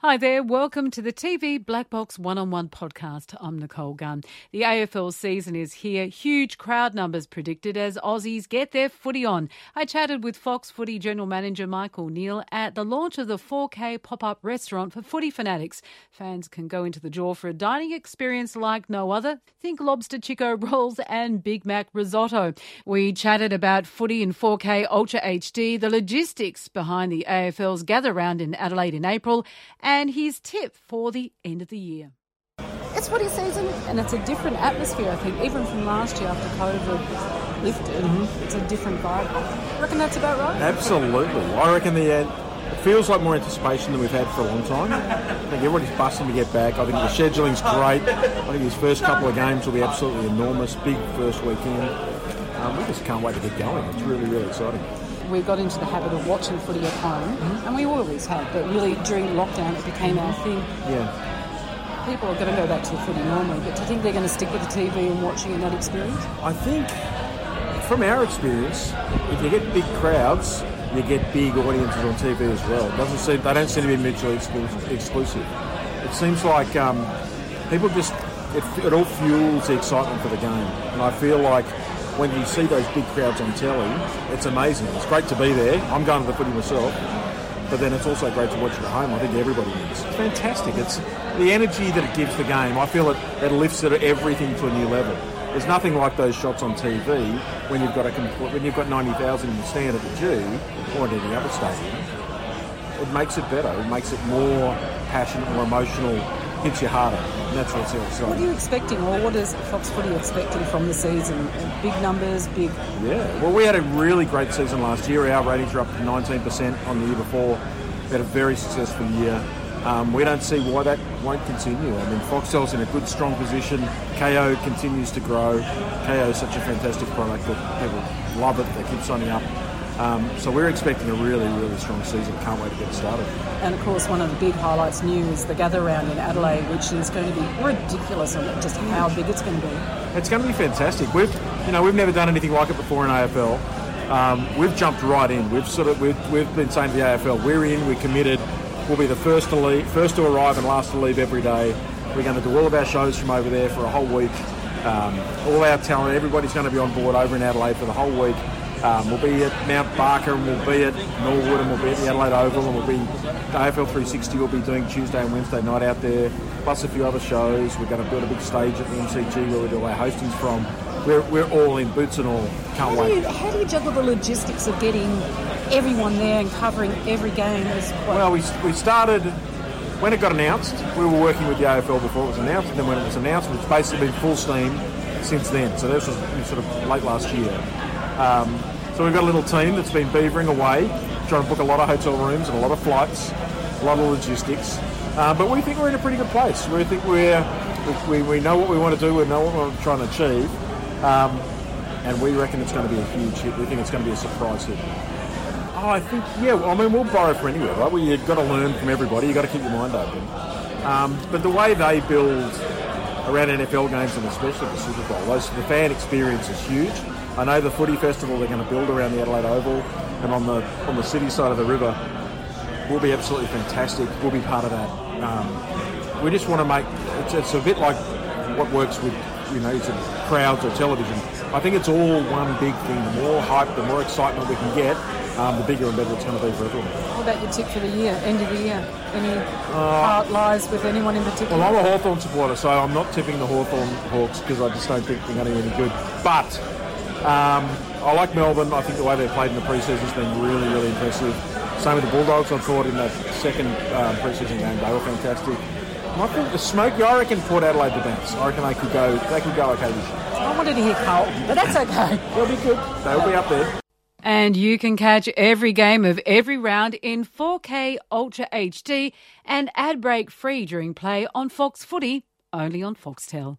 Hi there, welcome to the TV Blackbox One on One podcast. I'm Nikole Gunn. The AFL season is here. Huge crowd numbers predicted as Aussies get their footy on. I chatted with Fox Footy General Manager Michael Neill at the launch of the 4K pop up restaurant for footy fanatics. Fans can go into the jaw for a dining experience like no other. Think lobster Chiko rolls and Big Mac risotto. We chatted about footy in 4K Ultra HD, the logistics behind the AFL's gather round in Adelaide in April and his tip for the end of the year. It's footy season, and it's a different atmosphere, I think, even from last year after COVID lifted. It's a different vibe. I reckon that's about right. Absolutely. I reckon the uh, it feels like more anticipation than we've had for a long time. I think everybody's busting to get back. I think the scheduling's great. I think these first couple of games will be absolutely enormous. Big first weekend. Um, we just can't wait to get going. It's really, really exciting. We got into the habit of watching footy at home, and we always have, but really during lockdown it became our thing. Yeah. People are going to go back to the footy normally, but do you think they're going to stick with the TV and watching in that experience? I think, from our experience, if you get big crowds, you get big audiences on TV as well. It doesn't seem they don't seem to be mutually exclusive. It seems like um, people just it, it all fuels the excitement for the game, and I feel like when you see those big crowds on telly, it's amazing. It's great to be there. I'm going to the footy myself, but then it's also great to watch it at home. I think everybody is. It's fantastic. It's the energy that it gives the game. I feel it, it lifts it everything to a new level. There's nothing like those shots on TV when you've got a when you've got 90,000 in the stand at the G or at any other stadium. It makes it better. It makes it more passionate, more emotional, hits you harder. That's what's so exciting. What are you expecting, or what is Fox Footy expecting from the season? Uh, Big numbers, big. Yeah, well, we had a really great season last year. Our ratings were up 19% on the year before. We had a very successful year. Um, we don't see why that won't continue. I mean, Foxtel's in a good, strong position. Kayo continues to grow. Kayo is such a fantastic product that people love it. They keep signing up. Um, so we're expecting a really, really strong season. Can't wait to get started. And of course, one of the big highlights new is the gather round in Adelaide, which is going to be ridiculous on just how big it's going to be. It's going to be fantastic. We've, you know, we've never done anything like it before in AFL. Um, we've jumped right in. We've sort of, we've, we've been saying to the AFL, we're in, we're committed. We'll be the first to leave, first to arrive and last to leave every day. We're going to do all of our shows from over there for a whole week. Um, all our talent, everybody's going to be on board over in Adelaide for the whole week. Um, we'll be at Mount Barker and we'll be at Norwood and we'll be at the Adelaide Oval and we'll be the AFL 360 we'll be doing Tuesday and Wednesday night out there, plus a few other shows. We're going to build a big stage at the MCG where we do our hostings from. We're, we're all in, boots and all. Can't How do, you, wait. how do you juggle the logistics of getting everyone there and covering every game? As well? Well, we, we started when it got announced. We were working with the AFL before it was announced, and then when it was announced, it's basically been full steam since then. So this was sort of late last year. Um, so we've got a little team that's been beavering away, trying to book a lot of hotel rooms and a lot of flights, a lot of logistics. Uh, but we think we're in a pretty good place. We think we're we, we know what we want to do, we know what we're trying to achieve, um, and we reckon it's going to be a huge hit. We think it's going to be a surprise hit. Oh, I think yeah. I mean, we'll borrow from anywhere, right? Well, you've got to learn from everybody. You've got to keep your mind open. Um, but the way they build around NFL games and especially the Super Bowl, those, the fan experience is huge. I know the footy festival they're going to build around the Adelaide Oval and on the on the city side of the river will be absolutely fantastic. We'll be part of that. Um, we just want to make it's, it's a bit like what works with you know crowds or television. I think it's all one big thing. The more hype, the more excitement we can get, um, the bigger and better it's going to be for everyone. What about your tip for the year, end of the year? Any heart lies with anyone in particular? Well, I'm a Hawthorn supporter, so I'm not tipping the Hawthorn Hawks because I just don't think they're going to be any good. But um, I like Melbourne. I think the way they've played in the pre-season has been really, really impressive. Same with the Bulldogs. I thought in that second um, preseason game they were fantastic. I think the Smoky, I reckon Port Adelaide defence. I reckon they could go. They could go okay this year. I wanted to hear Carlton, but that's okay. They'll be good. They'll be up there. And you can catch every game of every round in 4K Ultra HD and ad break free during play on Fox Footy, only on Foxtel.